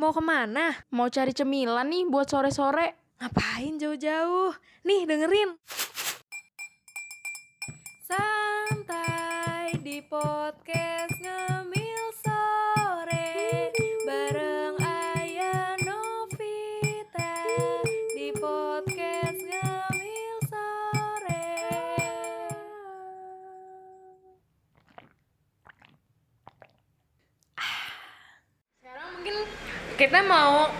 Mau ke mana? Mau cari cemilan nih buat sore-sore? Ngapain jauh-jauh? Nih dengerin. Santai di podcast kita mau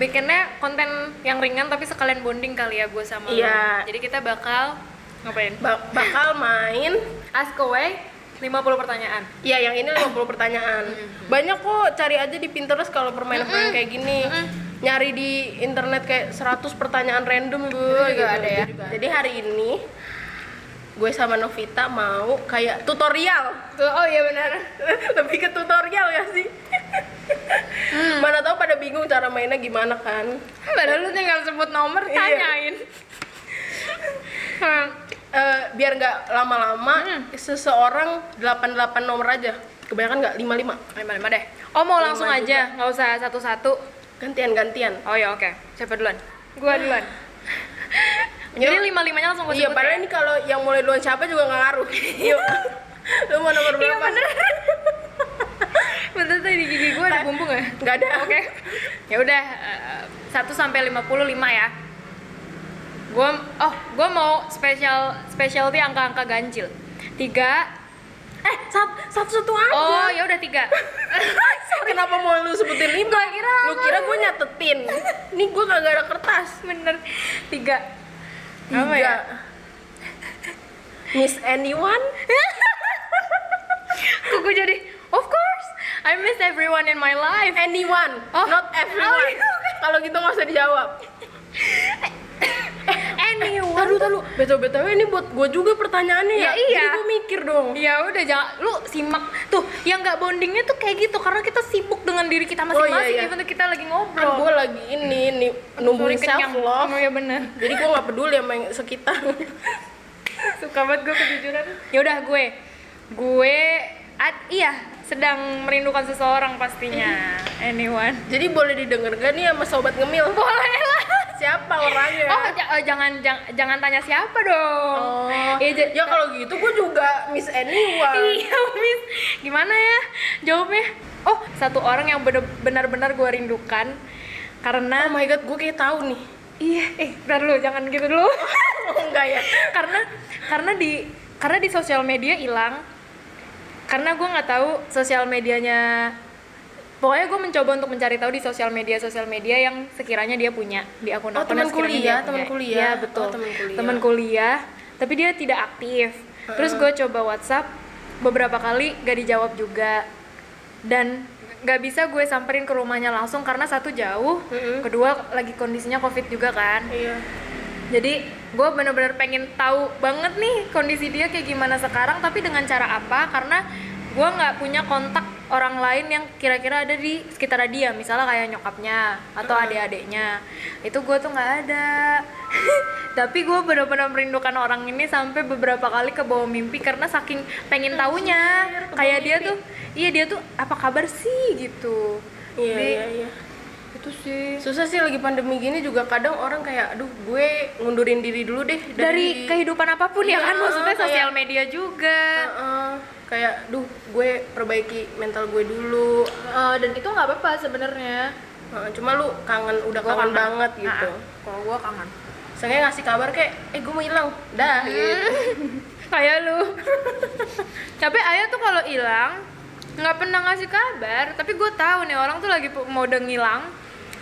bikinnya konten yang ringan tapi sekalian bonding kali ya gue sama. Iya. Jadi kita bakal ngapain? Ba- bakal main Ask away 50 pertanyaan. ya yang ini 50 pertanyaan banyak kok cari aja di Pinterest kalau permainan-permainan kayak gini nyari di internet kayak 100 pertanyaan random bu juga ada ya. jadi hari ini gue sama Novita mau kayak tutorial Tuh, oh iya benar. lebih ke tutorial ya sih mana tahu pada bingung cara mainnya gimana kan Padahal lu tinggal sebut nomor, Iya. tanyain. Hmm. Eh, biar nggak lama-lama seseorang 88 nomor aja kebanyakan nggak 55 Lima lima deh. Oh mau langsung aja, nggak usah satu-satu. gantian-gantian Oh ya oke. Siapa duluan? Gua duluan. Jadi lima limanya langsung gue Iya, padahal ya? ini kalau yang mulai duluan siapa juga nggak ngaruh. Yuk. Lu mau nomor Iya berapa? bener. Bener tadi di gigi gue ada bumbu nggak? Nggak ada. Oke. Ya udah eh, satu sampai lima puluh lima ya. Gue oh gue mau spesial specialty angka-angka ganjil. Tiga. Eh, satu satu, satu aja. Oh ya udah tiga. Kenapa mau lu sebutin lima? Gua kira lu kira gue nyatetin. Nih gue kagak ada kertas. Bener. Tiga. Tiga. Apa ya? Miss anyone? Kok gue jadi of course I miss everyone in my life. Anyone, Oh. not everyone. Oh, iya. Kalau gitu nggak usah dijawab. Anyone. Tahu tahu. Betul betul ini buat gue juga pertanyaannya ya. Ya, iya. Jadi gue mikir dong. Ya udah jangan lu simak tuh yang nggak bondingnya tuh kayak gitu karena kita sibuk dengan diri kita Oh, masing-masing iya, iya. tuh kita lagi Kan ngobrol. gue lagi ini nih numbuhin self love. Oh ya bener. Jadi gue nggak peduli sama yang sekitar. Suka banget gue kejujuran. Ya udah gue, gue ad- iya sedang merindukan seseorang pastinya. Anyone. Jadi boleh didengar gak nih sama sobat ngemil? Boleh lah. Siapa orangnya? Oh j- eh, jangan jang- jangan tanya siapa dong. Oh, Iya, j- ya kalau gitu gue juga Miss Anyone. Iya, Miss. Gimana ya jawabnya? Oh, satu orang yang benar-benar gue rindukan karena Oh my god, gue kayak tahu nih. iya, eh, bentar dulu, jangan gitu dulu. Oh enggak ya? karena karena di karena di sosial media hilang. Karena gue nggak tahu sosial medianya Pokoknya gue mencoba untuk mencari tahu di sosial media sosial media yang sekiranya dia punya di akun Oh, akun teman yang sekiranya kuliah, teman kuliah. Iya betul. Oh, teman kuliah. Teman kuliah, tapi dia tidak aktif. Terus gue coba WhatsApp beberapa kali gak dijawab juga dan nggak bisa gue samperin ke rumahnya langsung karena satu jauh, Mm-mm. kedua lagi kondisinya covid juga kan. Iya. Jadi gue bener-bener pengen tahu banget nih kondisi dia kayak gimana sekarang tapi dengan cara apa? Karena gue nggak punya kontak orang lain yang kira-kira ada di sekitar dia. Misalnya kayak nyokapnya atau adik-adiknya. Itu gue tuh nggak ada. Tapi gue bener-bener merindukan orang ini sampai beberapa kali ke bawah mimpi karena saking pengen bawah kayak dia tuh iya dia tuh apa kabar sih? gitu. Iya, Jadi, iya, iya. Itu sih. Susah sih lagi pandemi gini juga kadang orang kayak aduh gue ngundurin diri dulu deh dari kehidupan apa pun ya kan Iya, maksudnya kayak- sosial media juga. Heeh, kayak duh gue perbaiki mental gue dulu. Eh, dan itu nggak apa-apa sebenarnya. Heeh, cuma lu kangen udah Gua kangen banget gitu. Kalau gua kangen. Seenggaknya ngasih kabar kayak eh gue mau hilang. Dah gitu. Kayak lu. Tapi ayah tuh kalau hilang nggak pernah ngasih kabar. Tapi gue tahu nih orang tuh lagi mau udah ngilang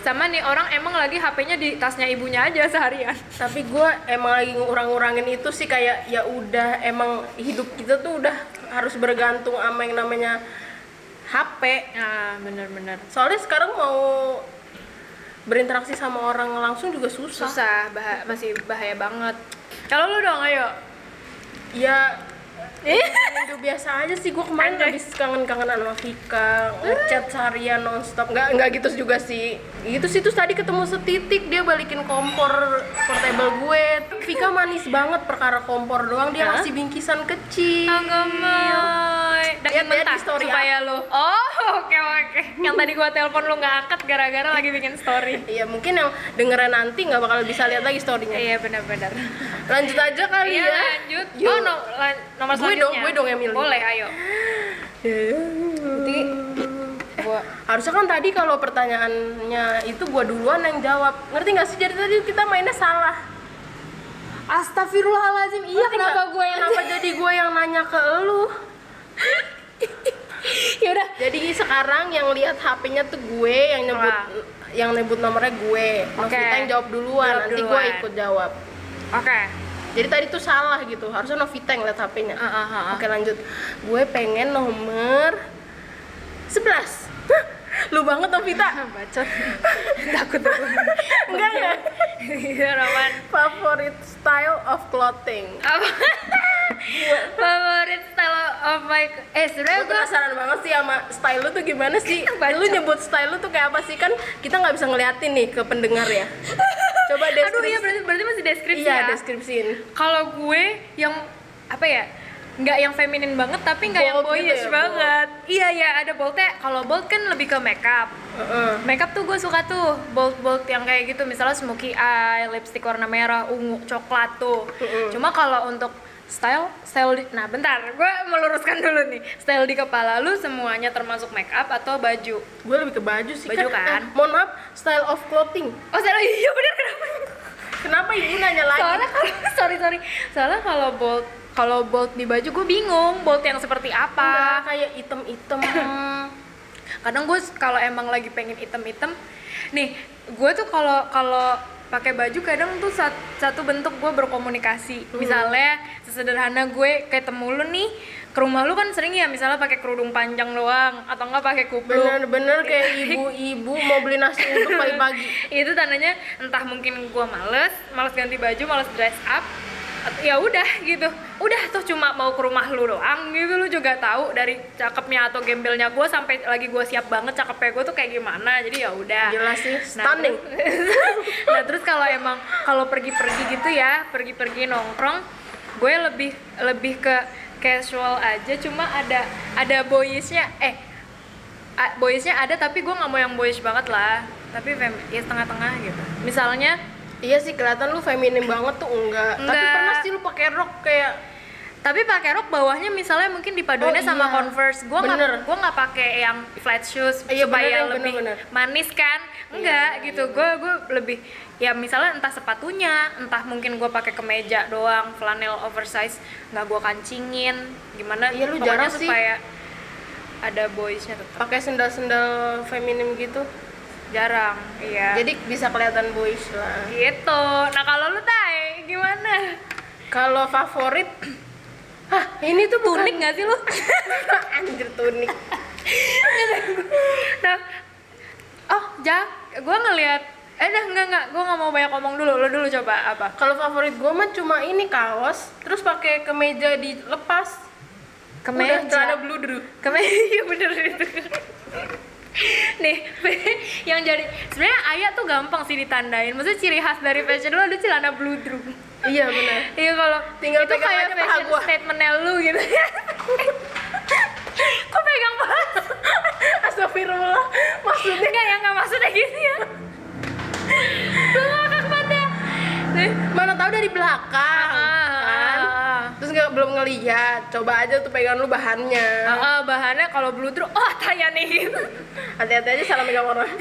sama nih orang emang lagi HP-nya di tasnya ibunya aja seharian. Tapi gue emang lagi ngurang-ngurangin itu sih kayak ya udah emang hidup kita tuh udah harus bergantung sama yang namanya HP nah bener-bener. Soalnya sekarang mau berinteraksi sama orang langsung juga susah, susah bah- masih bahaya banget. Kalau lu dong ayo. Ya itu biasa aja sih gue kemarin habis kangen-kangenan sama Vika ngechat seharian nonstop. Nggak nggak gitu juga sih. Gitu sih terus tadi ketemu setitik dia balikin kompor portable gue. Vika manis banget perkara kompor doang dia Hah? ngasih bingkisan kecil. Agama. Lihat ya Daging di mentah story supaya lu. Oh, oke oke. oke. Yang tadi gua telepon lu nggak angkat gara-gara lagi bikin story. Iya mungkin yang dengeran nanti nggak bakal bisa lihat lagi storynya. Iya benar-benar. Lanjut aja kali Iya ya. lanjut. Yuk. Oh no, lan- nomor Gue dong, gue dong yang milih. Boleh, ayo. Jadi gua Harusnya kan tadi kalau pertanyaannya itu gua duluan yang jawab. Ngerti nggak sih? Jadi tadi kita mainnya salah. Astagfirullahalazim. Iya kenapa gue yang Kenapa jadi gue yang nanya ke lu? Ya udah. Jadi sekarang yang lihat HP-nya tuh gue yang nyebut Wah. yang nyebut nomornya gue. Oke. Novita yang jawab duluan, Jawab nanti gue duluan. ikut jawab. Oke. Jadi tadi tuh salah gitu. Harusnya Novita yang lihat HP-nya. Ah, ah, ah, ah. Oke, lanjut. Gue pengen nomor 11. Hah, Lu banget Novita. Bacot. Takut aku. Enggak enggak. Iya, Roman. Favorit style of clothing. Apa? Favorit style of my eh sebenarnya Gue penasaran banget sih sama style lu tuh gimana sih? Bacot. Lu nyebut style lu tuh kayak apa sih? Kan kita nggak bisa ngeliatin nih ke pendengar ya. Coba Aduh deskripsi. iya berarti berarti masih deskripsi Iya, ya. deskripsiin. Kalau gue yang apa ya? Nggak yang feminin banget tapi nggak yang Bold gitu boyish ya, banget. Iya iya ada boldnya. Kalau bold kan lebih ke makeup. Heeh. Makeup tuh gue suka tuh bold bold yang kayak gitu misalnya smoky eye, lipstick warna merah, ungu, coklat tuh. Mm-mm. Cuma kalau untuk style style di, nah bentar gue meluruskan dulu nih style di kepala lu semuanya termasuk makeup atau baju Gue lebih ke baju sih Baju kan? Eh, mohon maaf, style of clothing. oh style iya bener kenapa Kenapa ibu nanya lagi? soalnya kalau sorry sorry soalnya kalau bold kalau bold di baju gue bingung bold yang seperti Enggak, apa kayak item-item. kadang gue kalau emang lagi pengen item-item nih gue tuh kalau kalau pakai baju kadang tuh sat- satu bentuk gue berkomunikasi Hmm. misalnya sesederhana gue ketemu lu nih ke rumah lu kan sering ya misalnya pakai kerudung panjang doang atau enggak pakai kupluk Bener-bener kayak ibu-ibu mau beli nasi uduk pagi-pagi. itu tandanya entah mungkin gua males males ganti baju males dress up ya udah gitu. Udah tuh cuma mau ke rumah lu doang gitu. Lu juga tahu dari cakepnya atau gembelnya gua sampai lagi gua siap banget cakepnya gua tuh kayak gimana. Jadi ya udah. Jelas sih, Nah, stunning. terus- nah terus kalau emang kalau pergi-pergi gitu ya pergi-pergi nongkrong gue lebih lebih ke casual aja. Cuma ada ada boyishnya. Eh a- boyishnya ada tapi gue nggak mau yang boyish banget lah. Tapi ya setengah-tengah gitu. Misalnya Iya sih kelihatan lu feminim banget tuh enggak. Tapi Enggak. pernah sih lu pakai rok kayak tapi pakai rok bawahnya misalnya mungkin dipaduinnya Oh, sama iya. converse gue Bener. nggak gue nggak pakai yang flat shoes Iya, supaya bener, yang lebih bener, bener. manis kan enggak iya, gitu gue gue lebih ya misalnya entah sepatunya entah mungkin gue pakai kemeja doang flanel oversize nggak gue kancingin gimana Iya, lu jarang sih. supaya ada boysnya tetap pakai sendal-sendal feminim gitu. Jarang iya. Jadi bisa kelihatan boyish lah. gitu. Nah kalau lu tay gimana? Kalau favorit Hah, ini tuh bukan. Tunik nggak sih lu? Anjir tunik. nah oh jak gue ngelihat eh dah enggak enggak gue nggak mau banyak ngomong dulu. Lo dulu coba apa? Kalau favorit gue mah cuma ini kaos, terus pakai kemeja dilepas. Udah celana bludru. kemeja iya bener itu nih yang jadi sebenarnya ayah tuh gampang sih ditandain maksudnya ciri khas dari fashion lu ada celana bludru Iya benar. iya kalau Tinggal itu kayak fashion gua. statementnya lu gitu kok pegang banget Astagfirullah. Maksudnya enggak ya nggak maksudnya gitu ya gue ngakak pada nih mana tahu dari belakang kan? Terus nggak belum ngeliat. Coba aja tuh pegang lu bahannya. ah, ah, bahannya kalau bludru oh tanya nih Hati-hati aja salah megang orang.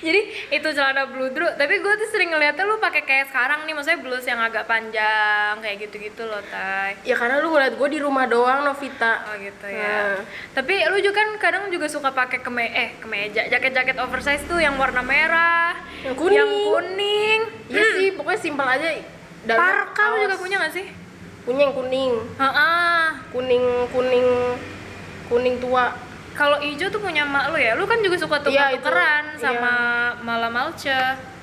jadi itu celana bludru tapi gue tuh sering ngeliatnya lu pakai kayak sekarang nih maksudnya blus yang agak panjang kayak gitu-gitu loh tay Ya karena lu ngeliat gue di rumah doang Novita. oh gitu ya Nah. tapi lu juga kan kadang juga suka pakai keme eh kemeja jaket-jaket oversize tuh yang warna merah Yang kuning. yang kuning Iya sih, pokoknya simpel aja. Parka lu juga punya gak sih Punya yang kuning. Heeh. Kuning kuning kuning tua. kalau ijo tuh punya mak lu ya lu kan juga suka tukeran Iya. sama malam malce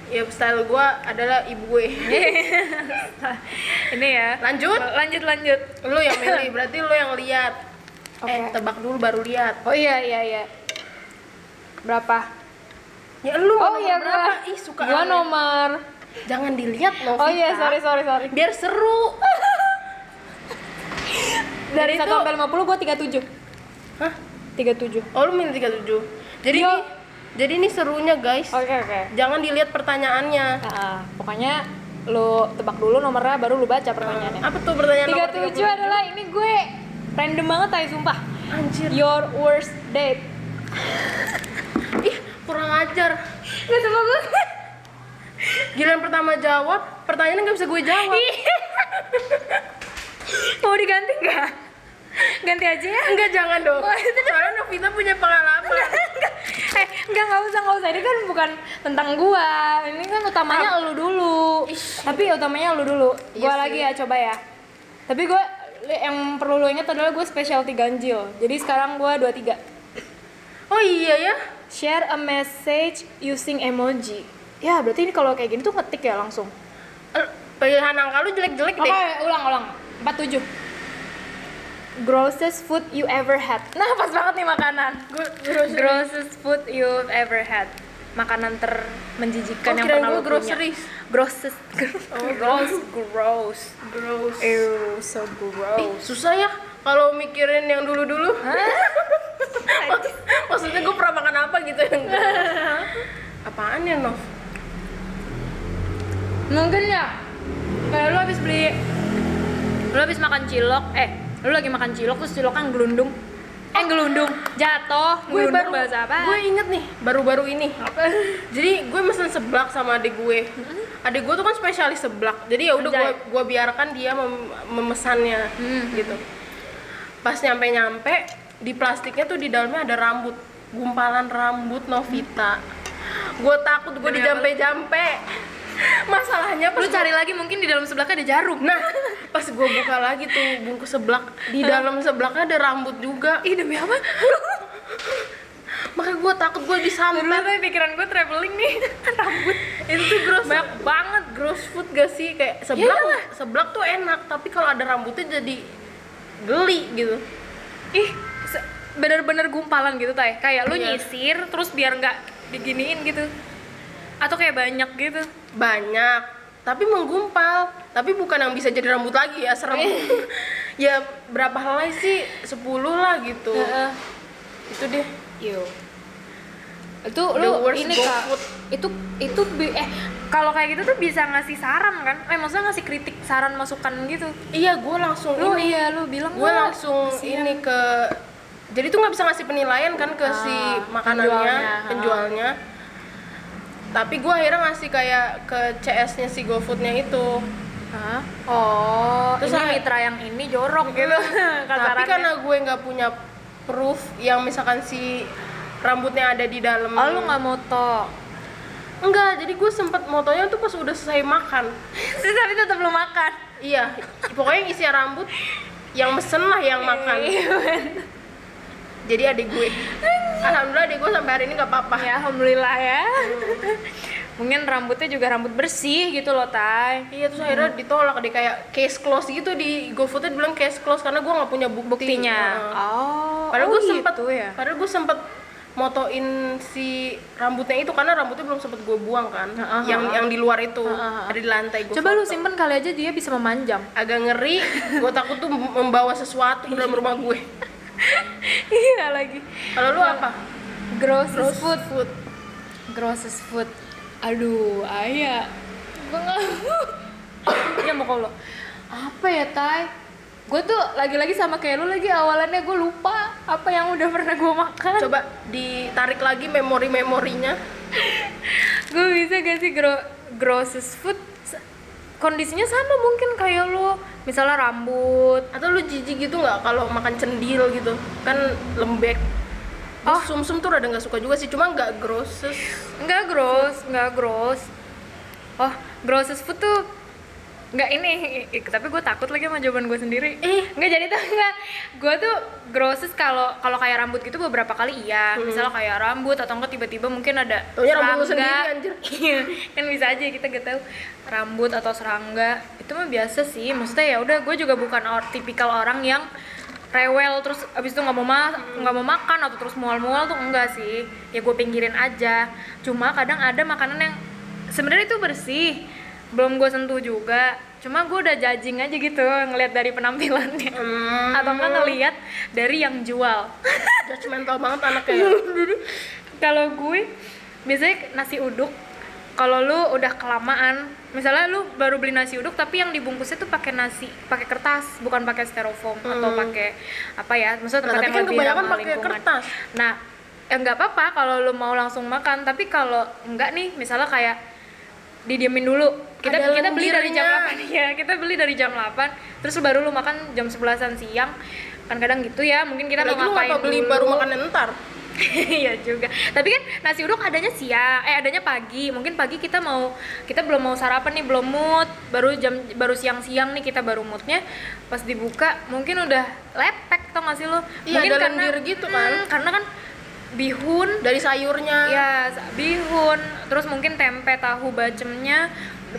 Ya style gua adalah ibu gue. ini ya Lanjut. lanjut lanjut lu yang milih, berarti lu yang lihat. Eh, Oke. tebak dulu baru lihat. oh iya iya iya berapa Ya lu oh iya berapa? gua Ih, suka gua nomor Jangan dilihat Novita. oh iya sorry sorry sorry Biar seru. dari Jadi 1 itu- sampai 50 gua 37 Hah? 37 Oh lu milih 37 Jadi Yo. nih Jadi ini serunya guys. Oke oke. Jangan dilihat pertanyaannya. Nah, pokoknya lu tebak dulu nomornya baru lu baca pertanyaannya. Apa tuh pertanyaan nomor 37 adalah ini gue random banget tay sumpah. Anjir. Your worst date. Ih kurang ajar. Gak sumpah gue Giliran pertama jawab Pertanyaannya nggak bisa gue jawab Mau diganti nggak? Ganti aja ya? Enggak jangan dong Oh, itu- Soalnya Novita punya pengalaman eh, enggak, enggak usah, enggak usah. Ini kan bukan tentang gua. Ini kan utamanya lu dulu. Ish. Tapi utamanya lu dulu. Iya Gua lagi ya, coba ya. Tapi gua yang perlu lu ingat adalah gue specialty ganjil. Jadi sekarang gua 23. Oh iya ya Share a message using emoji. Ya, berarti ini kalau kayak gini tuh ngetik ya langsung. Eh, Pilihan angka lu jelek-jelek Oke, deh ulang, ulang. 47. Grossest food you ever had. Nah, pas banget nih makanan. Grocery Grossest food you've ever had. Makanan ter menjijikan Oh, yang pernah punya. groceries. Grossest. Oh, gross, gross. Gross Ew, so Ih, gross. susah ya kalau mikirin yang dulu-dulu. Mak- Maksudnya gue pernah makan apa gitu yang Apaan ya, Nov? Mungkin ya. Kayak lu habis beli lu habis makan cilok, eh, lu lagi makan cilok terus ciloknya gelundung. Eh, gelundung, jatuh, Gue baru bahasa apa? Gue inget nih, baru-baru ini. Jadi gue mesen seblak sama adik gue. Adik gue tuh kan spesialis seblak. Jadi ya udah gue gue biarkan dia mem- memesannya Hmm. gitu. Pas nyampe-nyampe di plastiknya tuh di dalamnya ada rambut, gumpalan rambut Novita. Gue takut gue apa? dijampe-jampe. Masalahnya pas Lu cari lagi mungkin di dalam sebelahnya ada jarum. Nah, pas gue buka lagi tuh bungkus seblak, di dalam seblaknya ada rambut juga. Ih, demi apa? Makanya gue takut gue disantet. Dulu tuh pikiran gue traveling nih, rambut. Itu tuh gross Banyak banget. gross food gak sih? Kayak seblak, Iyalah. seblak tuh enak, tapi kalau ada rambutnya jadi geli gitu. ih bener-bener gumpalan gitu tay kayak lu Iya. nyisir terus biar nggak diginiin gitu atau kayak banyak gitu Banyak, tapi menggumpal. Tapi bukan yang bisa jadi rambut lagi ya, serem. ya berapa helai sih? 10 lah gitu. Heeh. Itu deh. Yo. itu The lu worst ini kak itu itu eh kalau kayak gitu tuh bisa ngasih saran kan eh maksudnya ngasih kritik saran masukan gitu Iya, gue langsung lu ini. iya lu bilang gue "Wah, langsung kasihan." ini ke jadi tuh nggak bisa ngasih penilaian kan ke si Ah, makanannya penjualnya, penjualnya tapi gue akhirnya ngasih kayak ke CS-nya si GoFoodnya itu. Hah? oh Terus ini saya- mitra yang ini jorok gitu. tapi kasarannya. karena gue nggak punya proof yang misalkan si rambutnya ada di dalam. Oh lu nggak moto? Enggak jadi gue sempet motonya tuh pas udah selesai makan. Tapi tetap lu makan? Iya pokoknya isinya rambut yang mesen lah yang makan jadi adik gue. Alhamdulillah adik gue sampai hari ini nggak apa-apa. Ya alhamdulillah ya. Mungkin rambutnya juga rambut bersih gitu loh tay. Iya terus akhirnya ditolak deh kayak case close gitu di GoFoodnya dibilang case close karena gue nggak punya bukti. buktinya. Heeh. oh Padahal oh gue sempet, gitu ya. padahal gue sempet motoin si rambutnya itu karena rambutnya belum sempet gue buang kan, Heeh, yang yang di luar itu Heeh, ada di lantai gue. coba lu simpen kali aja dia bisa memanjang. Agak ngeri, gue takut tuh membawa sesuatu ke dalam rumah gue. iya lagi. Kalau lu apa? grossest food. food. grossest food. Aduh ayah gue nggak ya mau kalau apa ya tay gue tuh lagi-lagi sama kayak lu lagi awalannya gue lupa apa yang udah pernah gue makan. Coba ditarik lagi memori-memorinya. gue bisa gak sih gro grossest food kondisinya sama mungkin kayak lu misalnya rambut Atau lu jijik gitu nggak kalau makan cendil gitu? Kan lembek. Oh. Oh. Sum-sum tuh rada nggak suka juga sih, cuma nggak grosses. Enggak gross, enggak gross. Oh, grossest food tuh enggak ini, tapi gue takut lagi sama jawaban gue sendiri. Eh. Enggak jadi tuh enggak. Gue tuh grossest kalau kalau kayak rambut gitu beberapa kali iya. Misalnya kayak rambut atau enggak tiba-tiba mungkin ada Taunya rambut serangga. sendiri, anjir. Iya, kan bisa aja kita gak tahu rambut atau serangga. Itu mah biasa sih. Maksudnya ya udah gue juga bukan or, tipikal orang yang rewel terus abis itu nggak mau ma nggak mau makan atau terus mual-mual tuh enggak sih ya gue pinggirin aja cuma kadang ada makanan yang sebenarnya itu bersih belum gue sentuh juga cuma gue udah judging aja gitu ngelihat dari penampilannya Hmm, atau enggak ngelihat dari yang jual judgmental banget anaknya. ya. kalau gue biasanya nasi uduk kalau lu udah kelamaan misalnya lu baru beli nasi uduk tapi yang dibungkusnya tuh pakai nasi pakai kertas bukan pakai styrofoam atau pakai apa ya maksudnya Hmm. Nah, tempat tapi yang kan lebih ramah lingkungan. kertas. nah ya nggak apa-apa kalau lu mau langsung makan tapi kalau enggak nih misalnya kayak didiemin dulu kita Ada kita beli dari jam lendirnya. 8 ya kita beli dari jam 8 terus baru lu makan jam 11an siang kan kadang gitu ya mungkin kita mau lu ngapain ngapa beli dulu. baru makan ntar? Iya juga. Tapi kan nasi uduk adanya siang, eh adanya pagi. Mungkin pagi kita mau kita belum mau sarapan nih, belum mood. Baru jam baru siang-siang nih kita baru moodnya. Pas dibuka mungkin udah lepek tau gak sih lo? Iya, mungkin ada lendir gitu kan. Hmm, karena kan bihun Dari sayurnya. ya bihun, terus mungkin tempe tahu bacemnya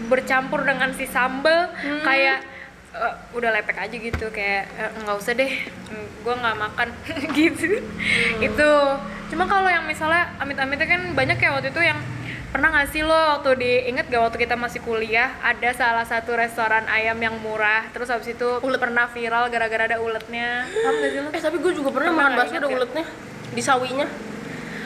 bercampur dengan si sambel Hmm. kayak eh, udah lepek aja gitu kayak eh, nggak usah deh gue nggak makan gitu Hmm. itu cuma kalau yang misalnya amit-amitnya kan banyak ya waktu itu yang pernah nggak sih lo waktu di inget gak waktu kita masih kuliah ada salah satu restoran ayam yang murah terus habis itu Ulet. pernah viral gara-gara ada uletnya paham gak sih lo? Eh tapi gue juga pernah Pernah makan bakso ada ya? uletnya di sawinya.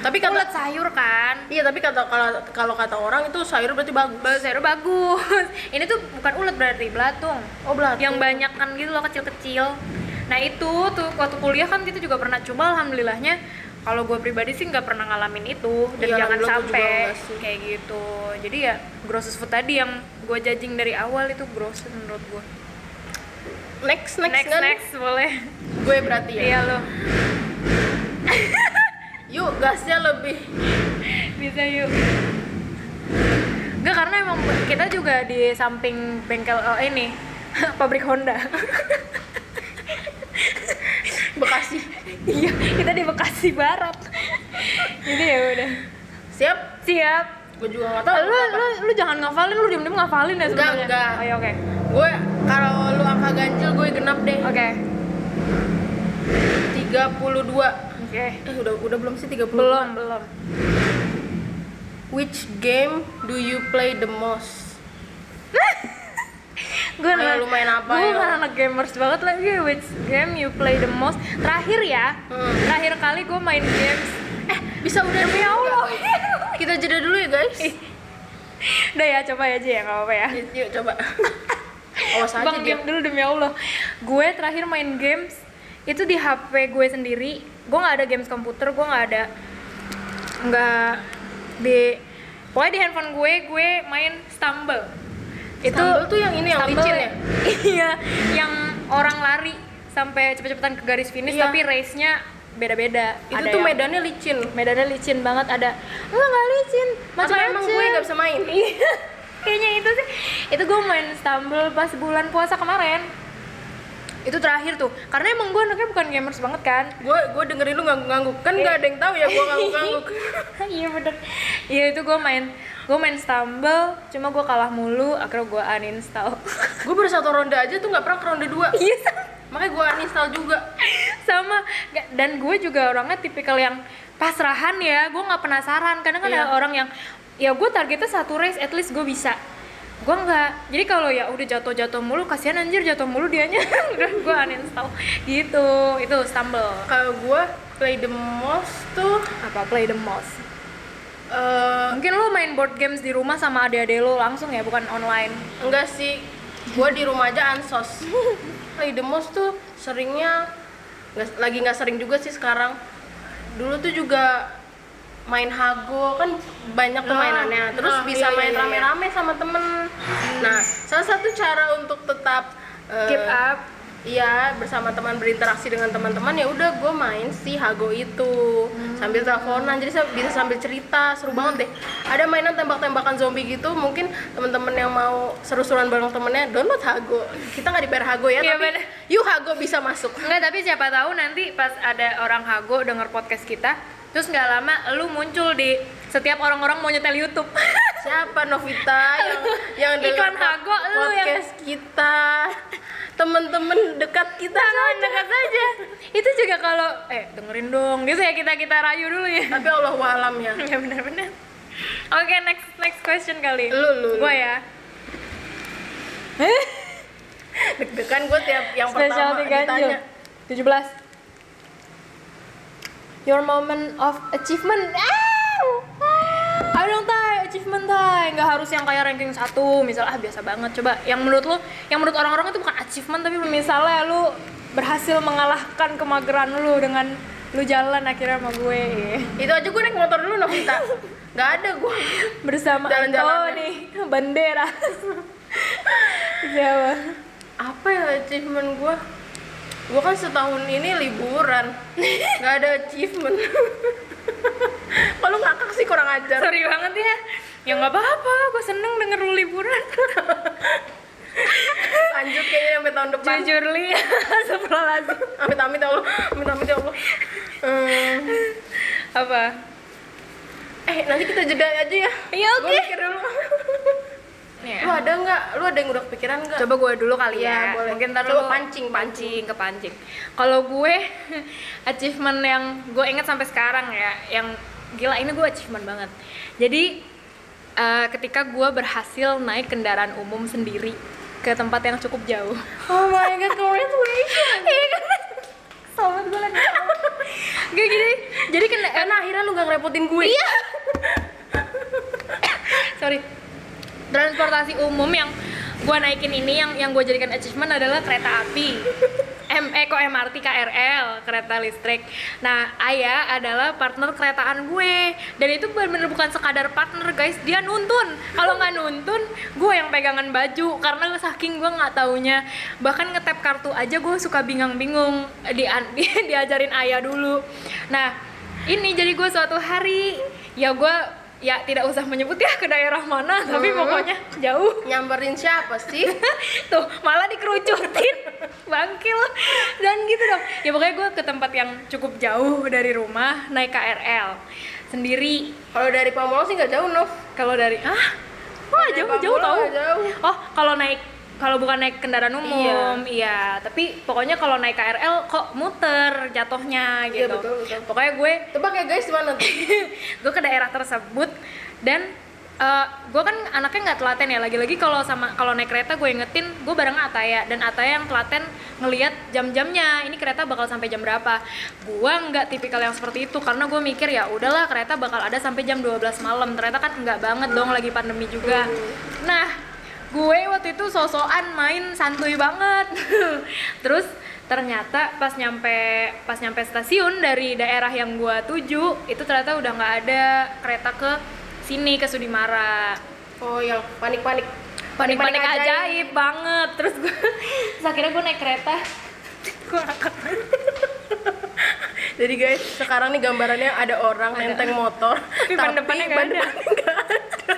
Tapi kata ulet sayur kan Iya tapi kata kalau kalau kata orang itu sayur berarti bagus. Sayur bagus. Ini tuh bukan ulet berarti belatung. Oh belatung. Yang banyak kan gitu loh kecil-kecil. Nah itu tuh waktu kuliah kan kita juga pernah coba alhamdulillahnya kalau gue pribadi sih nggak pernah ngalamin itu dan Iya, jangan sampai kayak gitu jadi ya grosses food tadi yang gue judging dari awal itu gross menurut gue Next next, next kan? next boleh Gue berarti ya. iya lo Yuk gasnya lebih. bisa yuk Enggak karena emang kita juga di samping bengkel oh, ini pabrik Honda Bekasi. iya kita di Bekasi Barat jadi ya udah Siap? siap Gue juga nggak tahu. lu, lu lu jangan ngafalin lu diem diem ngafalin ya sebenarnya enggak. oh ya oke Gue kalau lu angka ganjil gue genap deh. oke 32. oke Eh udah udah belum sih 32? belum belum Which game do you play the most? gue Ayo, lu main apa, gue kan anak gamers banget lagi which game you play the most terakhir ya Hmm. terakhir kali gue main games Eh, bisa udah demi Allah Kita jeda dulu ya, guys. udah ya coba aja ya nggak apa-apa ya Yuk, yuk, coba. Awas aja Bang diam dulu demi Allah. Gue terakhir main games itu di HP gue sendiri. Gue nggak ada games komputer, gue nggak ada nggak di pokoknya di handphone gue gue main Stumble. Itu Stumble tuh yang ini, yang licin ya? Iya, yang orang lari sampai cepet-cepetan ke garis finish Iya. tapi race-nya beda-beda. Itu Ada tuh yang- medannya licin. medannya licin banget ada enggak nggak licin Masa emang gue nggak bisa main? Iya, kayaknya itu sih. Itu gue main Stumble pas bulan puasa kemarin. Itu terakhir tuh. Karena emang gue anaknya bukan gamers banget kan. Gue gue dengerin lu ngangguk-ngangguk. Kan nggak ada yang tahu ya gue ngangguk-ngangguk. iya bener. Iya itu gue main gue main Stumble, cuma gue kalah mulu, akhirnya gue uninstall. gue baru satu ronde aja tuh nggak pernah ke ronde dua. Iya Makanya gue uninstall juga. sama. Dan gue juga orangnya tipikal yang pasrahan ya, gue nggak penasaran. Kadang kan Iya. ada orang yang ya gue targetnya satu race, at least gue bisa. Gue nggak. Jadi kalau ya udah jatuh-jatuh mulu, kasihan anjir jatuh mulu dianya. udah gue uninstall. Gitu. Itu Stumble. Kalau gue play the most tuh Apa play the most? eh, Mungkin lo main board games di rumah sama adik-adik lo langsung ya, bukan online. enggak sih. Gue di rumah aja ansos. Play the most tuh seringnya lagi nggak sering juga sih sekarang. Dulu tuh juga main hago kan banyak tuh Ah, mainannya. Terus ah, bisa iya, main iya, iya. rame-rame sama temen. Nah, salah satu cara untuk tetap eh, Keep up. Iya, bersama teman berinteraksi dengan teman-teman ya udah gue main si Hago itu Hmm. sambil teleponan jadi sa- bisa sambil cerita seru banget deh. Ada mainan tembak-tembakan zombie gitu mungkin teman-teman yang mau seru-seruan bareng temennya download Hago. Kita nggak dibayar Hago ya, Iya, tapi bener. yuk Hago bisa masuk. Enggak, tapi siapa tahu nanti pas ada orang Hago denger podcast kita, terus nggak lama lu muncul di setiap orang-orang mau nyetel YouTube. Siapa Novita yang yang Iklan Hago, lu yang- kita. Temen-temen dekat kita saja. dekat saja. Itu juga kalau eh dengerin dong gitu ya kita kita rayu dulu ya. Tapi Allah walam ya. ya benar-benar. Oke, next next question kali. Lu, lu. Gua ya. deg-degan gue tiap yang pertama Specialty ganjil. ditanya 17. Your moment of achievement. Ah! Ayo dong Tay, achievement Tay. Nggak harus yang kayak ranking satu, misal ah biasa banget. Coba yang menurut lu, yang menurut orang-orang itu bukan achievement tapi misalnya lu berhasil mengalahkan kemageran lu dengan lu jalan akhirnya sama gue itu aja gue naik motor dulu Novita nggak ada gue bersama Jalan-jalannya. Antoni bandera siapa apa ya achievement gue gue kan setahun ini liburan. Nggak ada achievement. Kalau ngakak sih kurang ajar. Sorry banget ya. Ya nggak apa-apa gue seneng denger lu liburan. Lanjut kayaknya sampai tahun depan. Jujur li. Sebelah lagi amit amit ya allah. Amit amit ya allah. Hmm, apa? Eh nanti kita jeda aja ya. Iya, oke. dulu lu ada nggak? Lu ada yang udah kepikiran nggak? Coba gue dulu kali Iya, ya. boleh. mungkin ntar Coba lu pancing, pancing. ke pancing. Kalau gue achievement yang gue inget sampai sekarang ya yang gila ini gue achievement banget. Jadi eh, ketika gue berhasil naik kendaraan umum sendiri ke tempat yang cukup jauh. Oh my god congratulations. Iya kan? Sobat gue lagi Gak gini. Jadi kena karena akhirnya lu gak ngerepotin gue. Iya. Sorry Transportasi umum yang gue naikin ini yang yang gue jadikan achievement adalah kereta api M Eko MRT KRL kereta listrik. Nah Ayah adalah partner keretaan gue dan itu benar-benar bukan sekadar partner guys dia nuntun. Kalau nggak nuntun gue yang pegangan baju karena saking gue nggak taunya bahkan ngetep kartu aja gue suka bingung-bingung di, di diajarin Ayah dulu. Nah ini jadi gue suatu hari ya gue ya tidak usah menyebut ya ke daerah mana tapi Hmm. pokoknya jauh. Nyamperin siapa sih? Tuh malah dikerucutin bangkil. Dan gitu dong. Ya pokoknya gue ke tempat yang cukup jauh dari rumah naik KRL sendiri. Kalau dari Pamulang sih nggak jauh Nov. Kalau dari ah wah jauh jauh tau. jauh. oh kalau naik kalau bukan naik kendaraan umum iya, tapi pokoknya kalau naik KRL kok muter jatuhnya Iya, gitu. betul, betul. pokoknya gue tebak ya guys mana? Gue ke daerah tersebut dan eh, gue kan anaknya nggak telaten ya. Lagi-lagi kalau sama kalau naik kereta gue ingetin gue bareng Ataya. Dan Ataya yang telaten ngelihat jam-jamnya ini kereta bakal sampai jam berapa. Gue nggak tipikal yang seperti itu karena gue mikir ya udahlah kereta bakal ada sampai jam 12 malam. Ternyata kan nggak banget dong lagi pandemi juga. Nah gue waktu itu sosokan main santuy banget. Terus ternyata pas nyampe pas nyampe stasiun dari daerah yang gue tuju itu ternyata udah nggak ada kereta ke sini ke Sudimara. Oh yang panik panik panik-panik ajaib. banget. Terus gue terus akhirnya gue naik kereta. Gue ngakak jadi guys sekarang nih gambarannya ada orang Ada. nenteng motor Tapi ban depannya nggak ban ada. depannya nggak ada.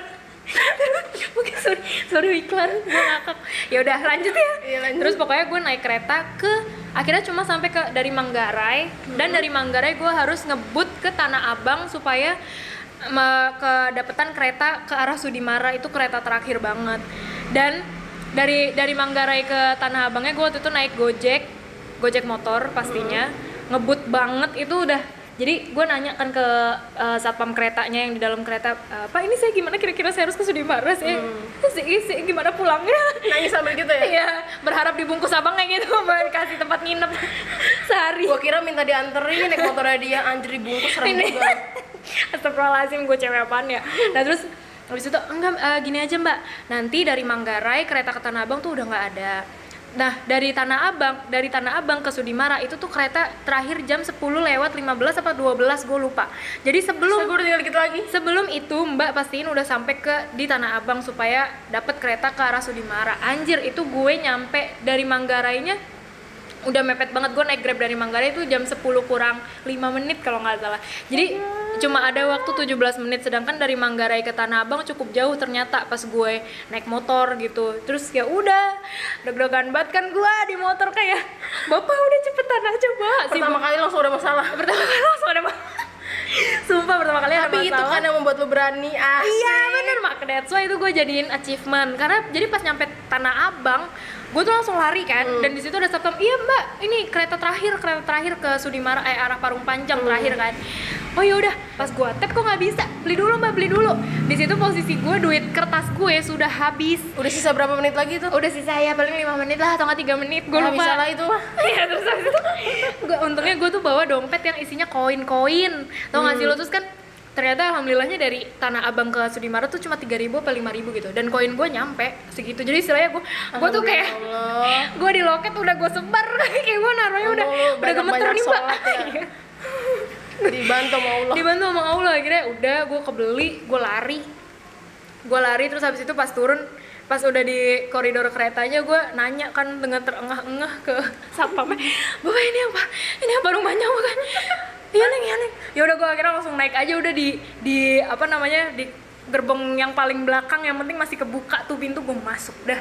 Mungkin sorry, sorry iklan gue ngakak. Ya udah lanjut ya. Iya, lanjut. Terus pokoknya gue naik kereta ke akhirnya cuma sampai ke dari Manggarai dan dari Manggarai gue harus ngebut ke Tanah Abang supaya kedapetan kereta ke arah Sudimara itu kereta terakhir banget. Dan dari dari Manggarai ke Tanah Abangnya gue waktu itu naik Gojek, Gojek motor pastinya. Ngebut banget itu udah jadi gue nanya kan ke uh, satpam keretanya yang di dalam kereta "Eh, pak ini saya gimana? Kira-kira saya harus ke Sudimara sih? Sih sih gimana pulangnya? Nangis sambil gitu ya? Iya, berharap dibungkus abangnya gitu, buat kasih tempat nginep sehari. gua kira minta dianterin naik motornya dia anjir dibungkus serem Ini, juga. Astagfirullahaladzim gue cewek apaan ya. Nah terus habis itu enggak eh, gini aja mbak, nanti dari Manggarai kereta ke Tanah Abang tuh udah nggak ada. Nah dari Tanah Abang, dari Tanah Abang ke Sudimara itu tuh kereta terakhir jam 10 lewat 15 apa 12 gue lupa. Jadi sebelum gue lagi Sebelum itu Mbak pastiin udah sampai ke di Tanah Abang supaya dapat kereta ke arah Sudimara. Anjir itu gue nyampe dari Manggarainya udah mepet banget gue naik grab dari Manggarai itu jam 10 kurang 5 menit kalau nggak salah. Jadi cuma ada waktu 17 menit sedangkan dari Manggarai ke Tanah Abang cukup jauh ternyata pas gue naik motor gitu. Terus ya udah deg-degan banget kan gue di motor kayak bapak udah cepetan aja Si pertama kali langsung ada masalah. Pertama kali langsung ada ma- sumpah pertama kali tapi itu masalah. kan yang membuat lu berani asik. Iya bener mak, that's why itu gue jadiin achievement. Karena jadi pas nyampe Tanah Abang gue tuh langsung lari kan Hmm. dan di situ ada satpam iya mbak ini kereta terakhir kereta terakhir ke Sudimara eh arah Parung Panjang Hmm. terakhir kan oh ya udah pas gue tap kok nggak bisa beli dulu mbak beli dulu di situ posisi gue duit kertas gue sudah habis Udah sisa berapa menit lagi tuh? udah sisa ya paling lima menit lah atau nggak tiga menit gue Nggak lupa bisa lah itu. Iya terus habis itu gua, untungnya gue tuh bawa dompet yang isinya koin-koin tau gak Hmm. sih lo terus kan ternyata alhamdulillahnya dari Tanah Abang ke Sudimaret tuh cuma 3000 ribu apa lima ribu gitu. Dan koin gue nyampe segitu. Jadi istilahnya gue gue tuh kayak gue di loket udah gue sebar. Kayak gue naruhnya udah lu udah gemeter nih mbak. ya. Iya. Dibantu sama Allah. dibantu sama Allah. Akhirnya udah gue kebeli gue lari. Gue lari terus habis itu pas turun pas udah di koridor keretanya gue nanya kan dengan terengah-engah ke satpamnya bapak ini apa? Ini apa rumahnya bukan iya neng iya neng. Ya udah gue akhirnya langsung naik aja udah di di apa namanya di gerbong yang paling belakang yang penting masih kebuka tuh pintu gue masuk dah.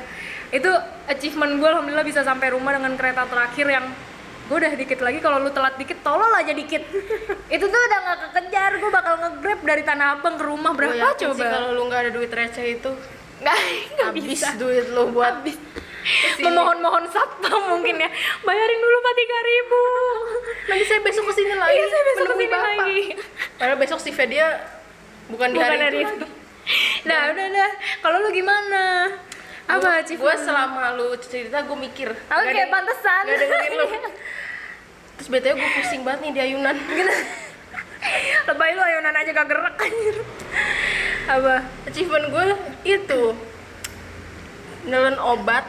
Itu achievement gue alhamdulillah bisa sampai rumah dengan kereta terakhir yang gue udah dikit lagi. Kalau lu telat dikit tolol aja dikit. Itu tuh udah nggak kekejar gue bakal nge-grab dari tanah abang ke rumah. Berapa coba? kalau lu nggak ada duit receh itu nggak nggak habis bisa duit lu buat memohon-mohon satpam mungkin ya bayarin dulu pak tiga ribu Nanti saya besok ke sini lagi. iya saya besok ke sini Bapak. lagi Padahal besok si Fedia bukan di bukan hari itu. itu nah udah dah kalau lu gimana apa Cif? Gue selama lu cerita gue mikir. Oke, deng- pantesan. nggak dengerin lu. Terus btw gue pusing banget nih di ayunan. Lebay lu ayunan aja gak gerak anjir apa Achievement gue itu nelen obat,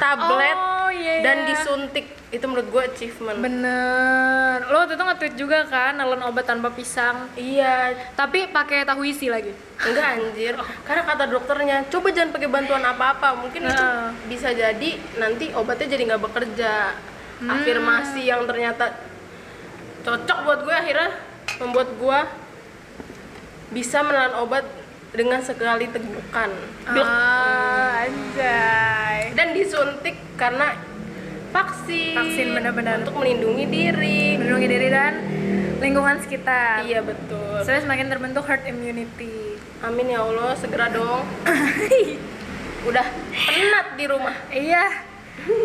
tablet, Oh, iya, dan iya. disuntik. Itu menurut gue achievement. bener lo waktu itu nge-tweet juga kan nelen obat tanpa pisang iya, tapi pakai tahu isi lagi enggak anjir. Karena kata dokternya, coba jangan pakai bantuan apa-apa. Mungkin itu Nah. bisa jadi nanti obatnya jadi nggak bekerja. Hmm. Afirmasi yang ternyata cocok buat gue akhirnya membuat gue bisa menelan obat dengan sekali tegukan. Ah anjay. Dan disuntik karena vaksin. Vaksin, benar-benar. untuk melindungi diri. Melindungi diri dan lingkungan sekitar. Iya betul. Supaya semakin terbentuk herd immunity. Amin ya allah. Segera dong. Udah penat di rumah. Iya.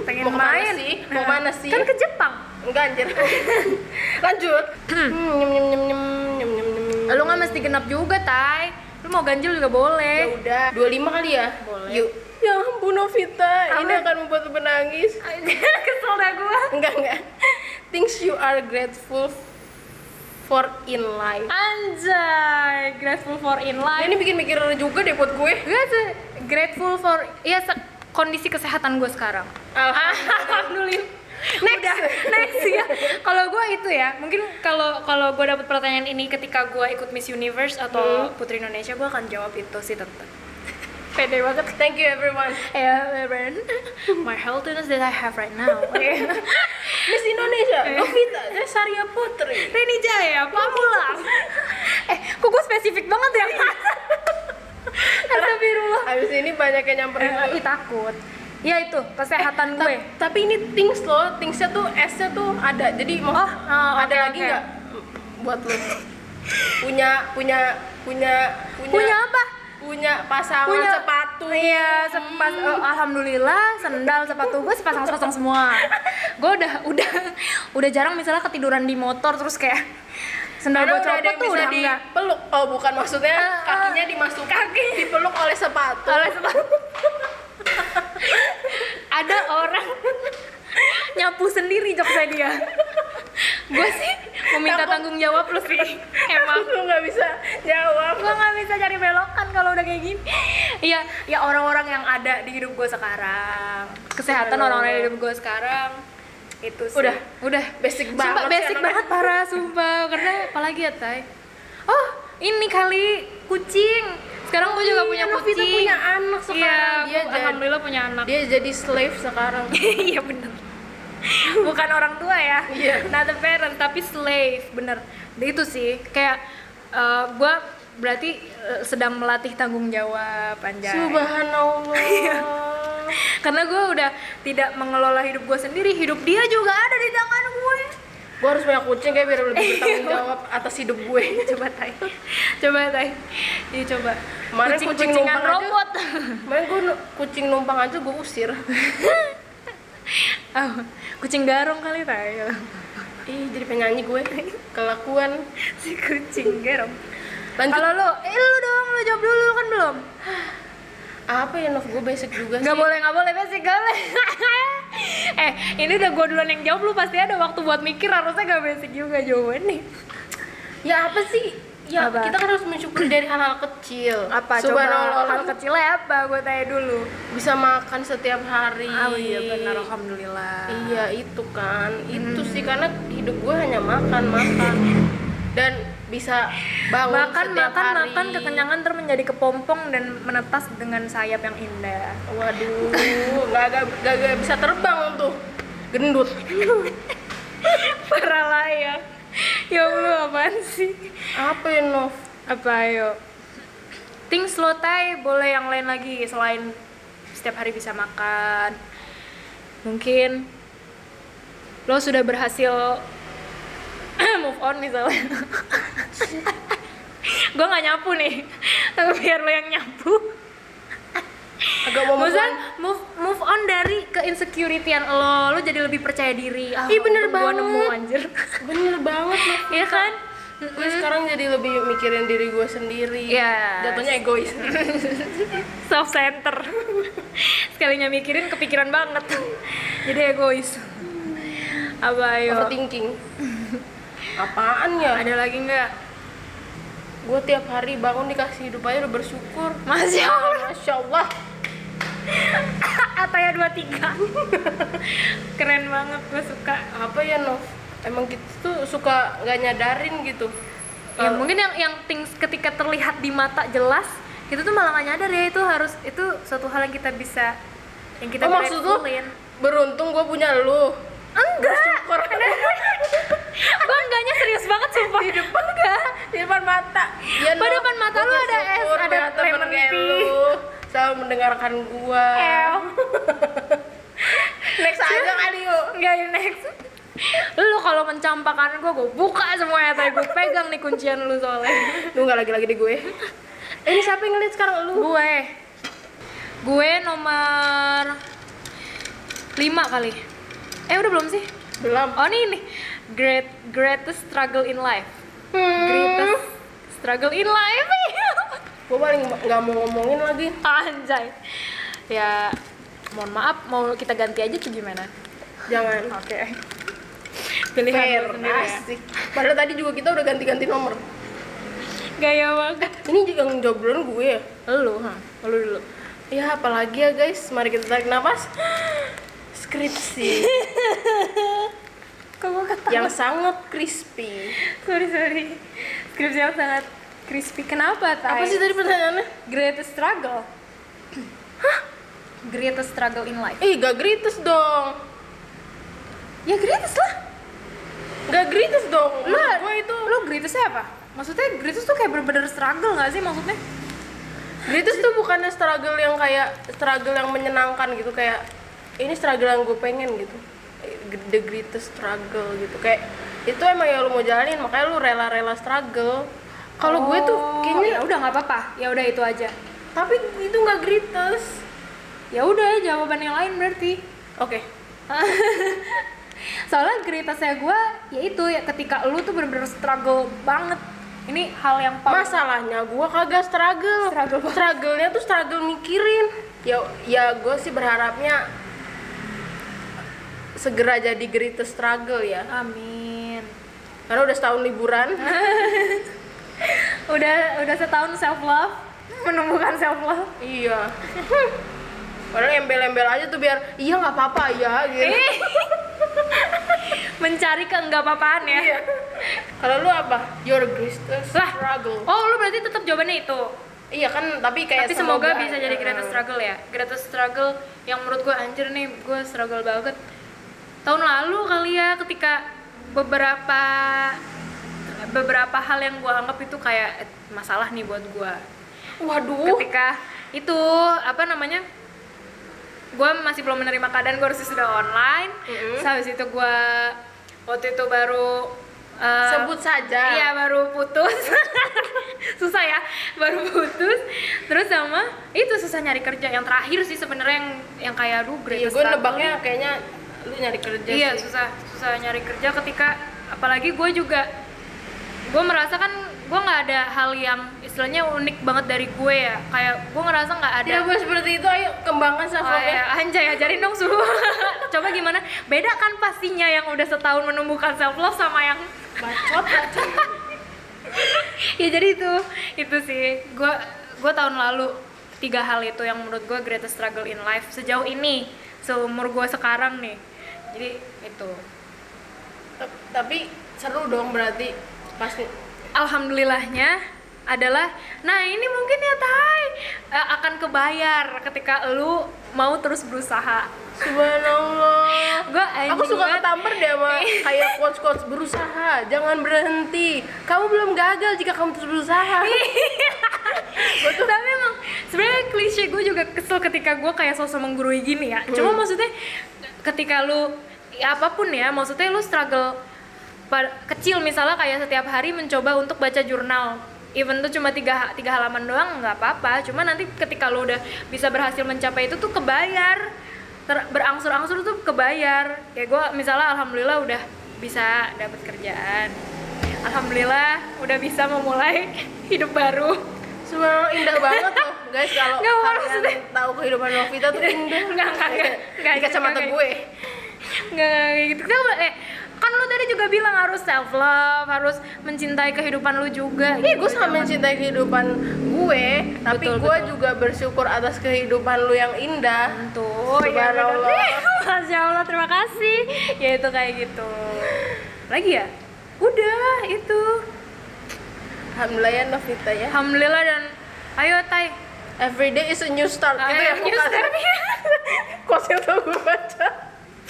Pengen Mau main. sih? Mau mana sih? kan ke Jepang enggak anjir. Lanjut. Hmm, nyem nyem nyem nyem nyem nyem nyem. Lu nggak mesti genap juga tay lu mau ganjil juga ya boleh udah 25 kali ya? Boleh. yuk. Ya ampun Novita. Ini Apa? akan membuat menangis. Kesel dah gua. Enggak enggak. Things you are grateful for in life. Anjay grateful for in Nah, life. Ini bikin mikir juga deh buat gue. Gue tuh grateful for ya kondisi kesehatan gue sekarang. Alhamdulillah. Next, Udah, next ya. Kalau gue itu ya, mungkin kalau kalau gue dapet pertanyaan ini ketika gue ikut Miss Universe atau Putri Indonesia, gue akan jawab itu sih tetap. Pede banget. Thank you everyone. Ya, Beren. My healthiness that I have right now. Miss Indonesia, Novita, saya Sarya Putri. Reni Jaya, Pamulang. eh, kok gue spesifik banget ya? Astagfirullah. Habis ini banyak yang nyamperin Eh, ih, takut. Ya itu, kesehatan Ta- gue. Tapi ini things loh, thingsnya tuh S-nya tuh ada. Jadi mau Oh, oh, ada oke, lagi nggak buat lo? punya punya punya punya Punya apa? punya pasangan punya sepatu. iya sepas oh, alhamdulillah sendal sepatu gue sepasang sepasang semua gue udah udah udah jarang misalnya ketiduran di motor terus kayak sendal gue copot tuh udah enggak dipeluk. Oh, bukan maksudnya Ah, ah. kakinya dimasuk kaki dipeluk oleh sepatu. oleh sepatu ada orang nyapu sendiri jokesnya dia. Gue sih meminta Takut. tanggung jawab lu sih. Emang. Aku nggak bisa jawab. gue nggak bisa cari belokan kalau udah kayak gini. Iya ya orang-orang yang ada di hidup gue sekarang. Kesehatan Halo. orang-orang di hidup gue sekarang itu sih. Udah. udah. Basic sumpah banget sih basic banget parah sumpah. Karena apalagi ya tay oh ini kali kucing sekarang gue juga Iya, punya Novita kucing punya anak sekarang. iya Dia alhamdulillah punya anak Dia jadi slave sekarang. iya bener bukan orang tua ya Iya. not the parent tapi slave bener itu sih kayak gue berarti eh, sedang melatih tanggung jawab anjay Subhanallah. karena gue udah tidak mengelola hidup gue sendiri hidup dia juga ada di tangan gue gue harus punya kucing kayak biar lebih bertanggung jawab atas hidup gue. coba tay coba tay iya coba. Kemarin kucing kucingan numpang aja. robot. Kemarin gue kucing numpang aja gue usir. oh, kucing garong kali tay ih jadi penyanyi gue. Kelakuan. Si kucing gerong lanjut. Kalau lu eh lu dong lu jawab dulu lu kan belum. Apa ya Nov? Gue basic juga nggak sih. boleh nggak boleh basic gak boleh eh ini udah gue duluan yang jawab lu pasti ada waktu buat mikir harusnya gak basic juga jawabannya. Ya apa sih? Ya Apa? kita kan harus mensyukuri dari hal-hal kecil. Apa? Subhanallah, coba hal kecilnya apa? Gue tanya dulu. Bisa makan setiap hari. Oh iya benar alhamdulillah. Iya itu kan, itu sih karena hidup gue hanya makan makan. Dan bisa bangun makan setiap makan hari. makan kekenyangan terus menjadi kepompong dan menetas dengan sayap yang indah. Waduh, gak, gak, gak, gak bisa terbang tuh, gendut. para layak ya. Allah apaan sih? Apa ya Nov? apa ayo? Things lo tay boleh yang lain lagi selain setiap hari bisa makan. Mungkin lo sudah berhasil move on misalnya gue nggak nyapu nih tapi biar lo yang nyapu Agak mau Maksudnya makan. move move on dari keinsecurity-an lo, lo jadi lebih percaya diri. Ah, Ih, bener banget. nemu anjir. Bener banget. Iya kan? Gue sekarang jadi lebih mikirin diri gue sendiri. Iya. Jatuhnya egois. self center sekalinya mikirin kepikiran banget jadi egois apa ayo Overthinking. Apaan ya? ada lagi nggak Gue tiap hari bangun dikasih hidup aja udah bersyukur. masya allah Masya Allah. Ataya dua tiga keren banget gue suka Apa ya Nov? Emang kita tuh suka nggak nyadarin gitu. ya Kalau- mungkin yang yang things ketika terlihat di mata jelas kita tuh malah nggak nyadar ya itu harus itu suatu hal yang kita bisa yang kita oh, maksud lu beruntung gue punya lu enggak. gue enggaknya serius banget sumpah. Di depan enggak. Di depan mata. Ya, Pada depan mata lu ada es, ada lemon tea. lu. Selalu mendengarkan gua. Next aja kali yuk. Enggak ya next. Lu kalau mencampakkan gue, gue buka semuanya Tapi gue pegang nih kuncian lu soalnya. Lu nggak lagi lagi di gue. Eh, ini siapa yang ngeliat sekarang? Lu. Gue. Gue nomor 5 kali. Eh udah belum sih? belum. Oh ini nih Great, Greatest struggle in life. Hmm. Greatest struggle in life. Gue paling nggak mau ngomongin lagi. Anjay. Ya mohon maaf mau kita ganti aja tuh gimana? jangan. Oke. Pilihan fair sendiri ya. asik. Padahal tadi juga kita udah ganti-ganti nomor. Gaya banget. Ini juga duluan gue ya? Lu, ha? Lu dulu. Ya apalagi ya guys, mari kita tarik nafas. Skripsi Gue ketawa? yang sangat crispy. Sorry sorry. Skripsi yang sangat crispy. Kenapa Apa sih tadi pertanyaannya? greatest struggle. Hah? greatest struggle in life. Eh gak grites dong. Ya greatest lah. Gak grites dong. Menurut gue itu lu greatestnya apa? Maksudnya greatest tuh kayak bener-bener struggle gak sih maksudnya? Grites tuh bukannya struggle yang kayak Struggle yang menyenangkan gitu Kayak ini struggle yang gue pengen gitu The greatest struggle gitu. Kayak itu emang yang lu mau jalanin Makanya lu rela-rela struggle. Kalau gue tuh Oh, ya kayaknya udah nggak apa-apa. Ya udah itu aja. Tapi itu gak grites ya udah jawaban yang lain berarti. Oke. Soalnya greatestnya gue ya itu ya ketika lu tuh bener-bener struggle banget. Ini hal yang paling Masalahnya gua kagak struggle. Struggle banget. Struggle-nya tuh struggle mikirin. Ya ya gue sih berharapnya segera jadi greatest struggle ya. amin Karena udah setahun liburan. udah udah setahun self love menumbuhkan self love iya. Padahal embel-embel aja tuh biar iya nggak apa-apa ya gitu. Eh. mencari ke enggak apaan ya Iya. Kalau lu apa? Your greatest lah struggle. oh lu berarti tetap jawabannya itu Iya kan, tapi kayak tapi semoga, bisa jadi greatest struggle ya greatest struggle yang menurut gue anjir nih gue struggle banget tahun lalu kali ya ketika beberapa beberapa hal yang gue anggap itu kayak masalah nih buat gue Waduh. ketika itu apa namanya gue masih belum menerima keadaan gue harus sudah online. Terus habis itu gue waktu itu baru eh, Sebut saja. iya baru putus susah ya baru putus terus sama itu susah nyari kerja yang terakhir sih sebenarnya yang yang kayak aduh Iya, gue nebaknya kayaknya lu nyari kerja iya sih. susah susah nyari kerja ketika apalagi gue juga gue merasa kan gue nggak ada hal yang istilahnya unik banget dari gue ya. Kayak gue ngerasa nggak ada. Tidak boleh seperti itu, ayo kembangkan self Oh, love ya, anjay ajarin dong suhu coba gimana? Beda kan pastinya yang udah setahun menumbuhkan self love sama yang Bacot, bacot. ya jadi itu itu sih. Gue gue tahun lalu tiga hal itu yang menurut gue greatest struggle in life. Sejauh ini seumur gue sekarang nih jadi itu Tapi seru dong berarti pasti. alhamdulillahnya adalah nah ini mungkin ya Tai eh, akan kebayar ketika lu mau terus berusaha Subhanallah. gue Aku suka ketampar deh sama kayak quotes quotes berusaha, jangan berhenti. Kamu belum gagal jika kamu terus berusaha. Betul. Tapi emang sebenarnya klise gue juga kesel ketika gue kayak sosok menggurui gini ya. Cuma maksudnya ketika lu ya apa pun ya, maksudnya lu struggle kecil misalnya kayak setiap hari mencoba untuk baca jurnal. Even tuh cuma tiga, tiga halaman doang nggak apa-apa. Cuma nanti ketika lu udah bisa berhasil mencapai itu tuh kebayar. Ter- berangsur-angsur tuh kebayar. Kayak gue misalnya alhamdulillah udah bisa dapat kerjaan. Alhamdulillah udah bisa memulai hidup baru. Subhanallah indah banget loh guys kalau kalian maksudnya- tahu kehidupan Novita tuh indah. Nggak, nggak, nggak. Nggak, Di kacamata gue. Nggak kayak gitu kan eh kan lu tadi juga bilang harus self love harus mencintai kehidupan lu juga Iya, gitu. gue sangat mencintai kehidupan gue, tapi gue juga bersyukur atas kehidupan lu yang indah. tuh ya. Subhanallah. masya allah terima kasih ya itu kayak gitu lagi ya udah itu Alhamdulillah ya Novita ya. alhamdulillah dan ayo tay Every day is a new start. itu Ayo, ya new start. Quotes yang tuh gue baca.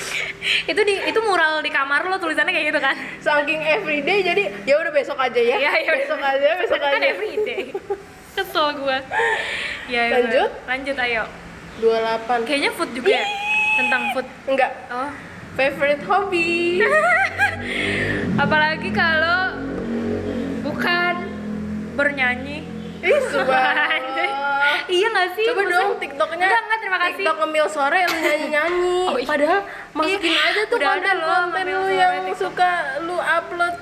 itu di itu mural di kamar lo tulisannya kayak gitu kan Saking everyday jadi ya udah besok aja ya. Iya, iya. Besok aja, besok kan aja. everyday kesel gua ya, ya, Lanjut? lanjut ayo 28. kayaknya food juga ya tentang food Enggak. oh Favorite hobby. apalagi kalau bukan bernyanyi Ih, iya nggak sih Coba dong TikToknya. enggak enggak terima kasih TikTok ngemil sore lu nyanyi-nyanyi. Oh, iya. Padahal masukin Iya, aja tuh konten-konten lu yang TikTok. suka lu upload.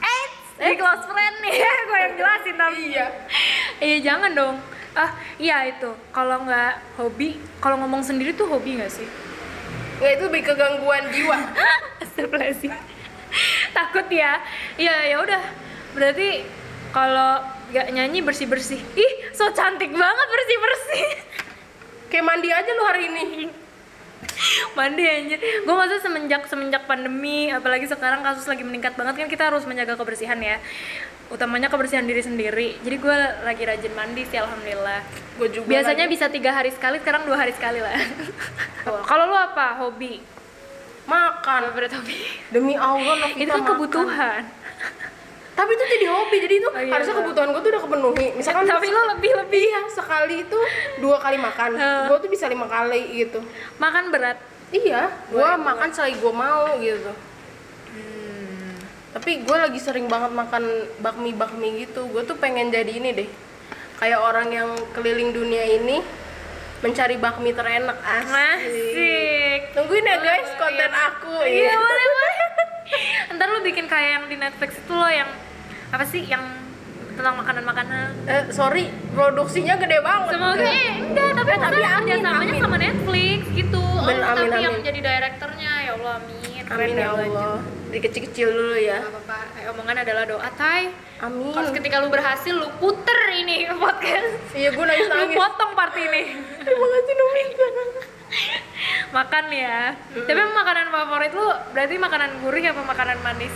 eh di close friend nih gue yang jelasin tapi Iya. iya jangan dong ah iya itu kalau nggak hobi kalau ngomong sendiri tuh hobi nggak sih Nggak itu lebih ke gangguan jiwa. Astagfirullahaladzim takut ya iya ya udah berarti kalau nggak nyanyi bersih bersih ih so cantik banget bersih bersih Kayak mandi aja lu hari ini. mandi aja gue masa semenjak semenjak pandemi apalagi sekarang kasus lagi meningkat banget kan kita harus menjaga kebersihan ya utamanya kebersihan diri sendiri jadi gue lagi rajin mandi sih alhamdulillah Gue juga. biasanya lagi. bisa tiga hari sekali sekarang dua hari sekali lah kalau lu apa hobi makan. favorite hobi Demi Allah Novita itu kan makan. kebutuhan Tapi itu jadi hobi. Jadi itu Oh, iya, harusnya bener. kebutuhan gue tuh udah kepenuhi. Misalkan tapi lo lebih lebih Iya, sekali itu dua kali makan. Heeh. Gue tuh bisa lima kali gitu. makan berat Iya, gue makan selagi gue mau gitu. Hmm. Tapi gue lagi sering banget makan bakmi-bakmi gitu. Gue tuh pengen jadi ini deh. Kayak orang yang keliling dunia ini mencari bakmi terenak asik. Masik. Tungguin ya guys Oh, konten iya. aku. Iya boleh boleh. Ntar lu bikin kayak yang di Netflix itu loh yang apa sih yang tentang makanan-makanan. Eh, sorry, produksinya gede banget. Semoga eh enggak tapi Eh, tapi tapi amin, kerjasamanya amin. sama Netflix gitu. Ben, oh, amin, tapi yang amin. jadi direkturnya ya Allah amin. Keren Amin ya. Allah. Dari kecil-kecil dulu ya. Apa-apa, eh, omongan adalah doa, Tay. Amin. Kalau ketika lu berhasil, lu puter ini podcast. Iya, gue nangis Lu potong part ini. Terima kasih Novita. Makan ya. Tapi emang makanan favorit lu berarti makanan gurih apa makanan manis?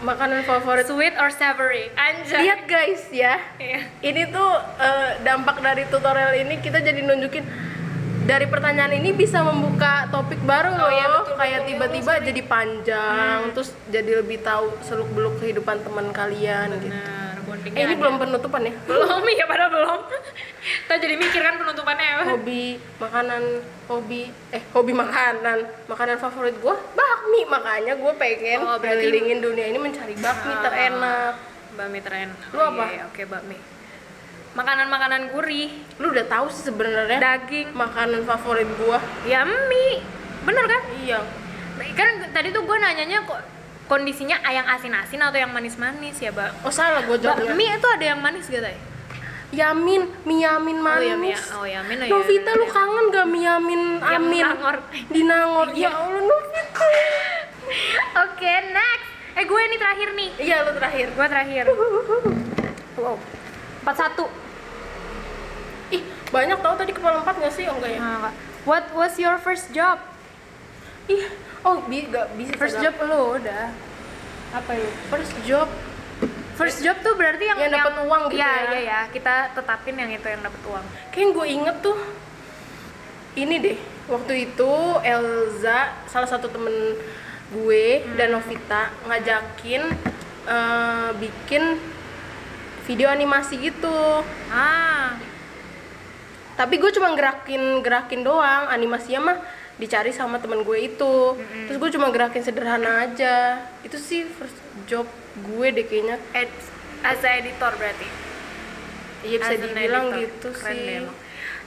Makanan favorit. Sweet or savory? Anjay. Lihat guys ya. Iya. Ini tuh eh, dampak dari tutorial ini kita jadi nunjukin dari pertanyaan ini bisa membuka topik baru Oh loh. iya, betul, kayak tiba-tiba jadi panjang, terus jadi lebih tahu seluk-beluk kehidupan teman kalian gitu. Eh, ini ada. belum penutupan ya? belum ya padahal belum. Kita jadi mikir kan penutupannya apa? hobi makanan hobi eh hobi makanan makanan favorit gua bakmi makanya gue pengen Oh, berarti- kelilingin dunia ini mencari bakmi Ah. terenak Bakmi terenak. Lu Oh, apa? iya, iya, Oke, bakmi. Makanan-makanan gurih, lu udah tahu sih sebenarnya daging, makanan favorit gua ya mie. Bener kan? iya Kan tadi tuh gue nanyanya kok kondisinya yang asin-asin atau yang manis-manis ya bang oh salah gue jawabnya Bakmi itu ada yang manis gak tay? Yamin, Miyamin Oh manis. ya, Mia. oh Yamin oh ya. Novita bener, lu bener. kangen gak Miyamin Yang Amin Nangor. di Nangor? Ya Allah Novita. Oke, next. Eh gue ini terakhir nih. Iya lu terakhir. Gue terakhir. Wow. 41. Ih banyak tau tadi kepala empat gak sih? Oh enggak ya? Nah. What was your first job? Ih oh bi gak bisa. First job lo udah. Apa lu? First job. First job tuh berarti yang Yang dapet uang gitu Iya, ya? iya ya. Kita tetapin yang itu yang dapat uang. Kayak gue inget tuh ini deh waktu itu Elza salah satu temen gue dan Novita ngajakin eh, bikin video animasi gitu Ah, tapi gue cuma gerakin gerakin doang animasinya mah dicari sama temen gue itu terus gue cuma gerakin sederhana aja itu sih first job gue deh kayaknya ed as a editor berarti. iya bisa As an dibilang editor. gitu Keren sih deh emang.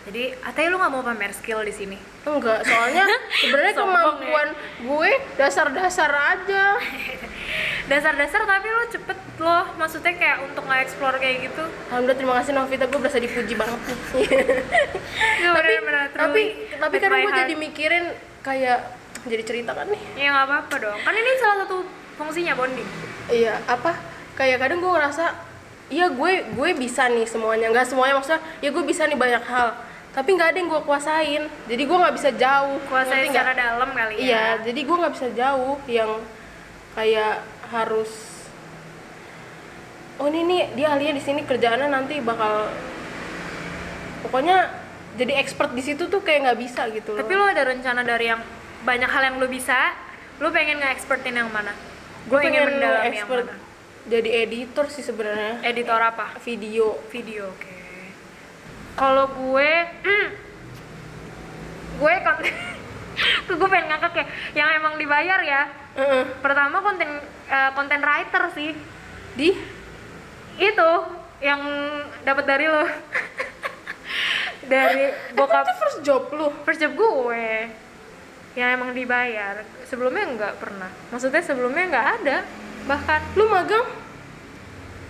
Jadi, Atay lu nggak mau pamer skill di sini? Enggak soalnya sebenarnya Sombong kemampuan gue dasar-dasar aja Dasar-dasar tapi lu cepet loh, maksudnya kayak untuk nge-explore kayak gitu. Alhamdulillah terima kasih Novita gue berasa dipuji banget nih. Itu tapi tapi tapi kadang my gue jadi mikirin kayak jadi cerita kan nih. Ya nggak apa-apa dong. Kan ini salah satu fungsinya bonding. Iya apa kayak kadang gue ngerasa iya gue gue bisa nih semuanya nggak semuanya maksudnya ya gue bisa nih banyak hal tapi nggak ada yang gue kuasain jadi gue nggak bisa jauh Kuasai ngerti secara nggak? dalam kali ya. iya jadi gue nggak bisa jauh yang kayak harus oh ini nih dia ahlinya di sini kerjaannya nanti bakal pokoknya jadi expert di situ tuh kayak nggak bisa gitu loh Tapi lo ada rencana dari yang banyak hal yang lo bisa, lo pengen nge-expertin yang mana? Gue pengen mendalami yang mana? jadi editor sih sebenarnya Editor apa? video Video, oke. Kalau gue, hmm, gue konten, gue pengen ngakak ya, yang emang dibayar ya. Heeh. Pertama konten eh, konten writer sih, di? Itu yang dapat dari lo, dari bokap. itu first job lu? First job gue. Yang emang dibayar. Sebelumnya nggak pernah. Maksudnya sebelumnya nggak ada. Bahkan lu magang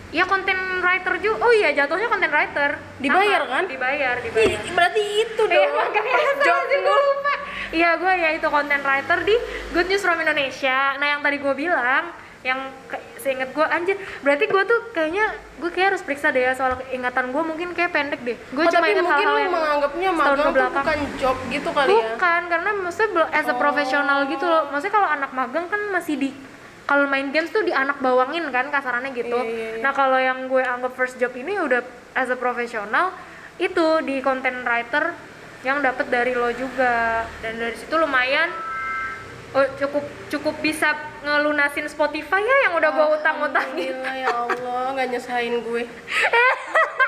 ya konten writer juga oh iya jatuhnya konten writer. Dibayar Sama, kan? dibayar dibayar. berarti itu Iya dong. makanya first job gue lu. lupa. Iya gue ya itu konten writer di Good News from Indonesia. Nah yang tadi gue bilang yang seinget gue anjir berarti gue tuh kayaknya gue kayak harus periksa deh ya soal ingatan gue mungkin kayak pendek deh. Gue Oh, cuma mungkin hal-hal yang menganggapnya magang tuh bukan job gitu kali ya? Bukan, karena maksudnya as a Oh. profesional gitu loh. Maksudnya kalau anak magang kan masih di kalau main games tuh di anak bawangin kan kasarannya gitu. Iya, iya, iya. Nah, kalau yang gue anggap first job ini udah as a profesional itu di content writer yang dapat dari lo juga. Dan dari situ lumayan oh, cukup cukup bisa ngelunasin Spotify ya yang udah gue utang-utangin. Ya Allah nggak nyesain gue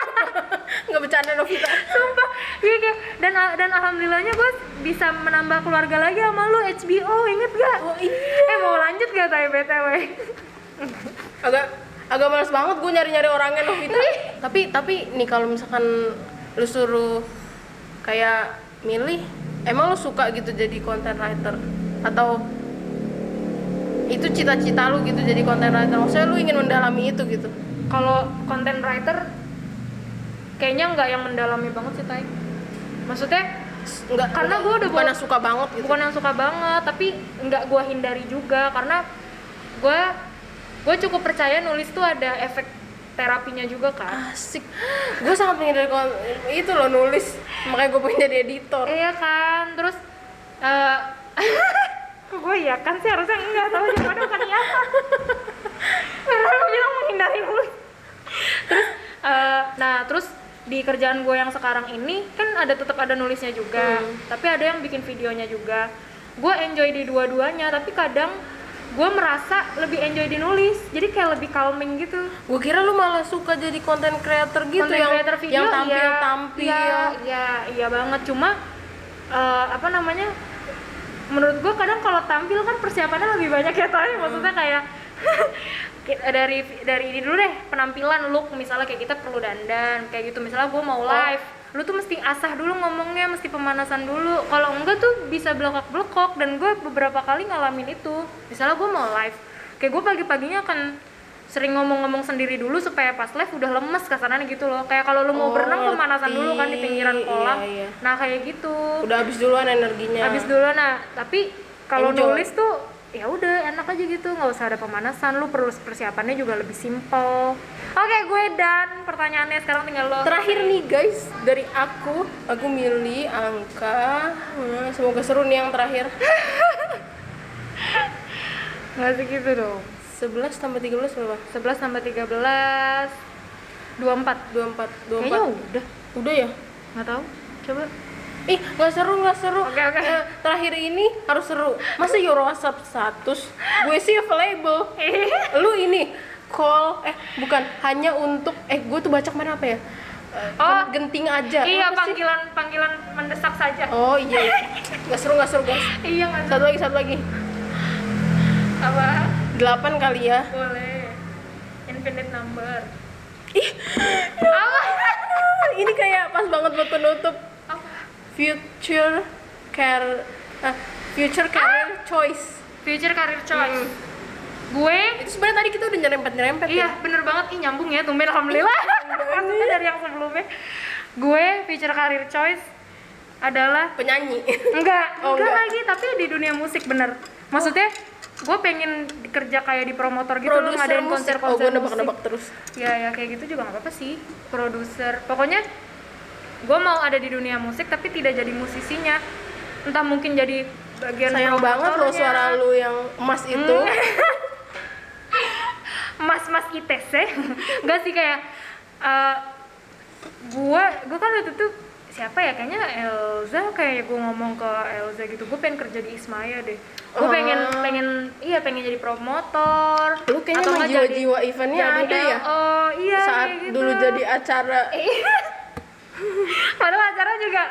nggak bercanda Novita. Sumpah, iya kayak dan dan alhamdulillahnya gue bisa menambah keluarga lagi sama lu HBO, inget gak? oh iya. Eh mau lanjut gak tay BTW? agak agak males banget gue nyari nyari orangnya Novita. Tapi tapi nih kalau misalkan lu suruh kayak milih emang lu suka gitu jadi content writer? Atau itu cita-cita lu gitu jadi content writer? Maksudnya lu ingin mendalami itu gitu? Kalau content writer kayaknya nggak yang mendalami banget sih tay. Maksudnya Enggak, Karena gua udah bukan bawa- yang suka banget gitu bukan yang suka banget, tapi nggak gue hindari juga karena gue gue cukup percaya nulis tuh ada efek terapinya juga kan. asik gue sangat menghindari kon- itu loh nulis makanya gue pengen jadi editor Iya kan, terus eh gue iya kan sih harusnya enggak tahu jawabannya bukan iya kan. Karena lo bilang menghindari nulis. Terus eh, nah terus di kerjaan gue yang sekarang ini kan ada tetap ada nulisnya juga, Hmm. tapi ada yang bikin videonya juga. Gue enjoy di dua-duanya, tapi kadang gue merasa lebih enjoy di nulis, jadi kayak lebih calming gitu. gue kira lu malah suka jadi content creator gitu Content yang creator video yang iya, tampil tampil iya, iya iya banget cuma eh, apa namanya menurut gue kadang kalau tampil kan persiapannya lebih banyak ya Toy. maksudnya kayak ki- dari dari ini dulu deh penampilan look misalnya kayak kita perlu dandan kayak gitu. Misalnya gue mau live lu tuh mesti asah dulu ngomongnya mesti pemanasan dulu. Kalau enggak tuh bisa belokok belokok dan gue beberapa kali ngalamin itu. Misalnya gue mau live kayak gue pagi-paginya akan sering ngomong-ngomong sendiri dulu supaya pas live udah lemes kasarannya gitu loh. Kayak kalau lu mau Oh, berenang pemanasan dulu kan di pinggiran kolam. Iya, iya. nah kayak gitu. Udah habis duluan energinya. Habis dulu nah tapi kalau nulis tuh ya udah enak aja gitu nggak usah ada pemanasan lu perlu persiapannya juga lebih simple oke gue dan pertanyaannya sekarang tinggal lo. Terakhir nih guys dari aku aku milih angka. Hmm, semoga seru nih yang terakhir. Nggak segitu dong. 11 tambah 13 berapa? 11 tambah 13 24 24 24 kayaknya udah. Udah ya? nggak tahu. Coba Ih, nggak seru, nggak seru. Oke, oke. Eh, terakhir ini harus seru. Masa your WhatsApp status? Gue sih available. Lu ini call, eh bukan, hanya untuk, eh gue tuh baca kemarin apa ya? Eh, Oh. genting aja. iya Apa sih? panggilan panggilan mendesak saja Oh iya, iya. nggak seru, nggak seru guys. iya nggak Satu lagi, satu lagi. apa Delapan kali ya. boleh infinite number Ih, apa ini kayak pas banget buat penutup. Future care, ah, future career choice. future career choice Hmm. gue Itu sebenarnya tadi kita udah nyerempet nyerempet ya. Iya, bener banget. Ih, nyambung ya, tumben alhamdulillah. Maksudnya dari yang sebelumnya. Gue future career choice adalah Penyanyi. enggak, Oh, enggak, enggak. lagi, tapi di dunia musik bener. Maksudnya gue pengen kerja kayak di promotor gitu loh, Produser ngadain musik. konser-konser Oh, gue nebak-nebak terus. Ya, ya kayak gitu juga nggak apa-apa sih. Produser. Pokoknya gue mau ada di dunia musik tapi tidak jadi musisinya. Entah mungkin jadi bagian Sayang banget loh suara lu yang emas itu. mas-mas ITC enggak sih kayak eh, gua gua kan waktu itu siapa ya kayaknya Elza kayak gua ngomong ke Elza gitu gua pengen kerja di Ismaya deh gua Oh. pengen pengen iya pengen jadi promotor Lu kayaknya atau jiwa-jiwa eventnya ada ya? oh iya Saat gitu. dulu jadi acara padahal acara juga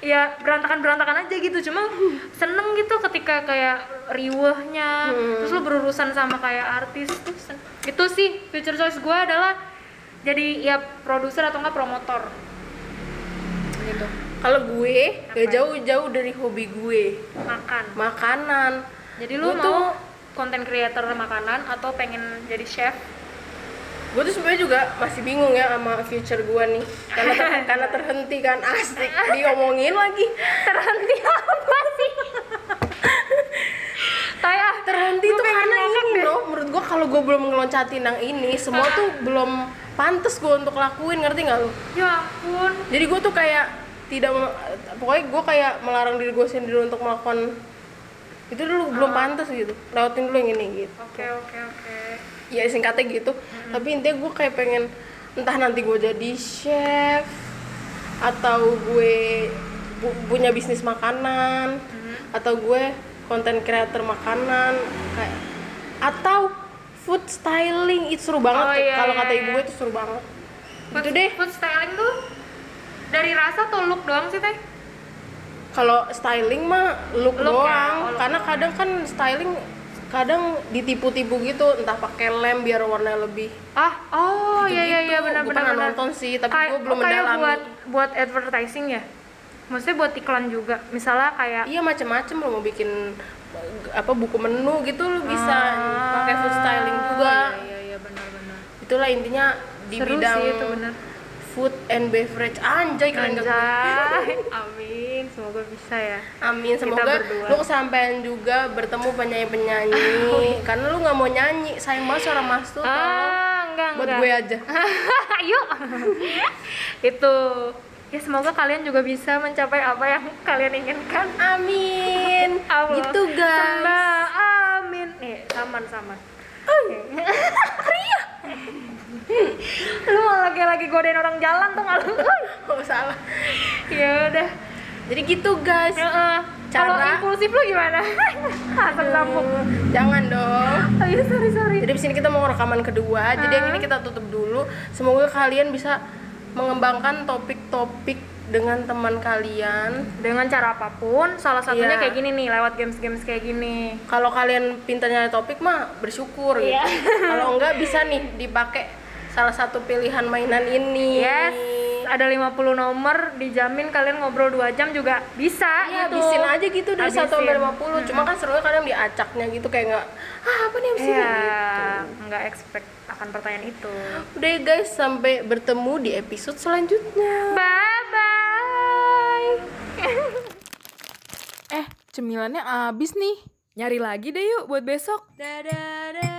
ya berantakan-berantakan aja gitu. Cuma seneng gitu ketika kayak riwehnya Hmm. terus lu berurusan sama kayak artis tuh sen- itu sih future choice gue adalah jadi ya produser atau enggak promotor. Gitu. Kalau gue Apa gak ya? jauh-jauh dari hobi gue. Makan. Makanan. Jadi lu Gua mau tuh- konten creator makanan atau pengen jadi chef gue tuh sebenarnya juga masih bingung ya sama future gue nih. Karena ter- karena terhenti kan. Asik diomongin lagi. Terhenti apa sih? Taya terhenti Gua tuh karena ini deh. loh. Menurut gue kalau gue belum ngeloncatin yang ini semua Ah. tuh belum pantas gue untuk lakuin. Ngerti nggak lu? Ya ampun. Jadi gue tuh kayak tidak pokoknya gue kayak melarang diri gue sendiri untuk melakukan itu dulu. Belum pantas gitu. Lewatin dulu yang ini gitu. Oke oke oke ya singkatnya gitu. Tapi intinya gue kayak pengen entah nanti gue jadi chef atau gue pu- punya bisnis makanan atau gue konten creator makanan kayak atau food styling. Itu seru banget Oh, iya, kalau iya, kata ibu iya. gue itu seru banget. Food, itu deh. food styling tuh dari rasa atau look doang sih teh? Kalau styling mah look, Look ya, doang. oh, look karena doang. kadang kan styling kadang ditipu-tipu gitu entah pakai lem biar warnanya lebih. Ah oh iya iya iya Gitu-gitu. benar benar pernah nonton sih, tapi gua belum kayak mendalami. buat buat advertising ya? Maksudnya buat iklan juga? Misalnya kayak iya macam-macam lo mau bikin apa buku menu gitu lo bisa Ah, pakai food styling juga. Iya iya iya benar benar. Itulah intinya di Seru bidang sih itu benar food and beverage. Anjay keren gak amin. Semoga bisa ya. Amin. Semoga lu kesampaian juga bertemu penyanyi-penyanyi. Karena lu nggak mau nyanyi. Sayang banget suara mas tuh ah enggak buat enggak. gue aja. Yuk. Itu. Ya semoga kalian juga bisa mencapai apa yang kalian inginkan. Amin. Allah. gitu guys. Sembah, amin. Nih saman saman lu malah lagi lagi godain orang jalan tuh malu oh salah ya udah jadi gitu guys Heeh. kalau Cara- impulsif lu gimana sambung jangan dong oh iya sorry sorry Jadi di sini kita mau rekaman kedua. Jadi yang ini kita tutup dulu. Semoga kalian bisa mengembangkan topik-topik dengan teman kalian. dengan cara apa pun salah satunya Iya. kayak gini nih lewat games-games kayak gini Kalau kalian pintarnya topik mah bersyukur gitu. Iya. Kalau enggak bisa nih dipakai salah satu pilihan mainan ini. yes ada 50 nomor dijamin kalian ngobrol 2 jam juga bisa Iya, gitu habisin aja gitu dari 1 sampai Habisin. 50. Cuma kan serunya kadang diacaknya gitu kayak nggak ah apa nih abis ini?" Iya, gitu. nggak expect akan pertanyaan itu. Udah ya, guys, sampai bertemu di episode selanjutnya. Bye bye. Eh, cemilannya abis nih. Nyari lagi deh yuk buat besok. Dadah.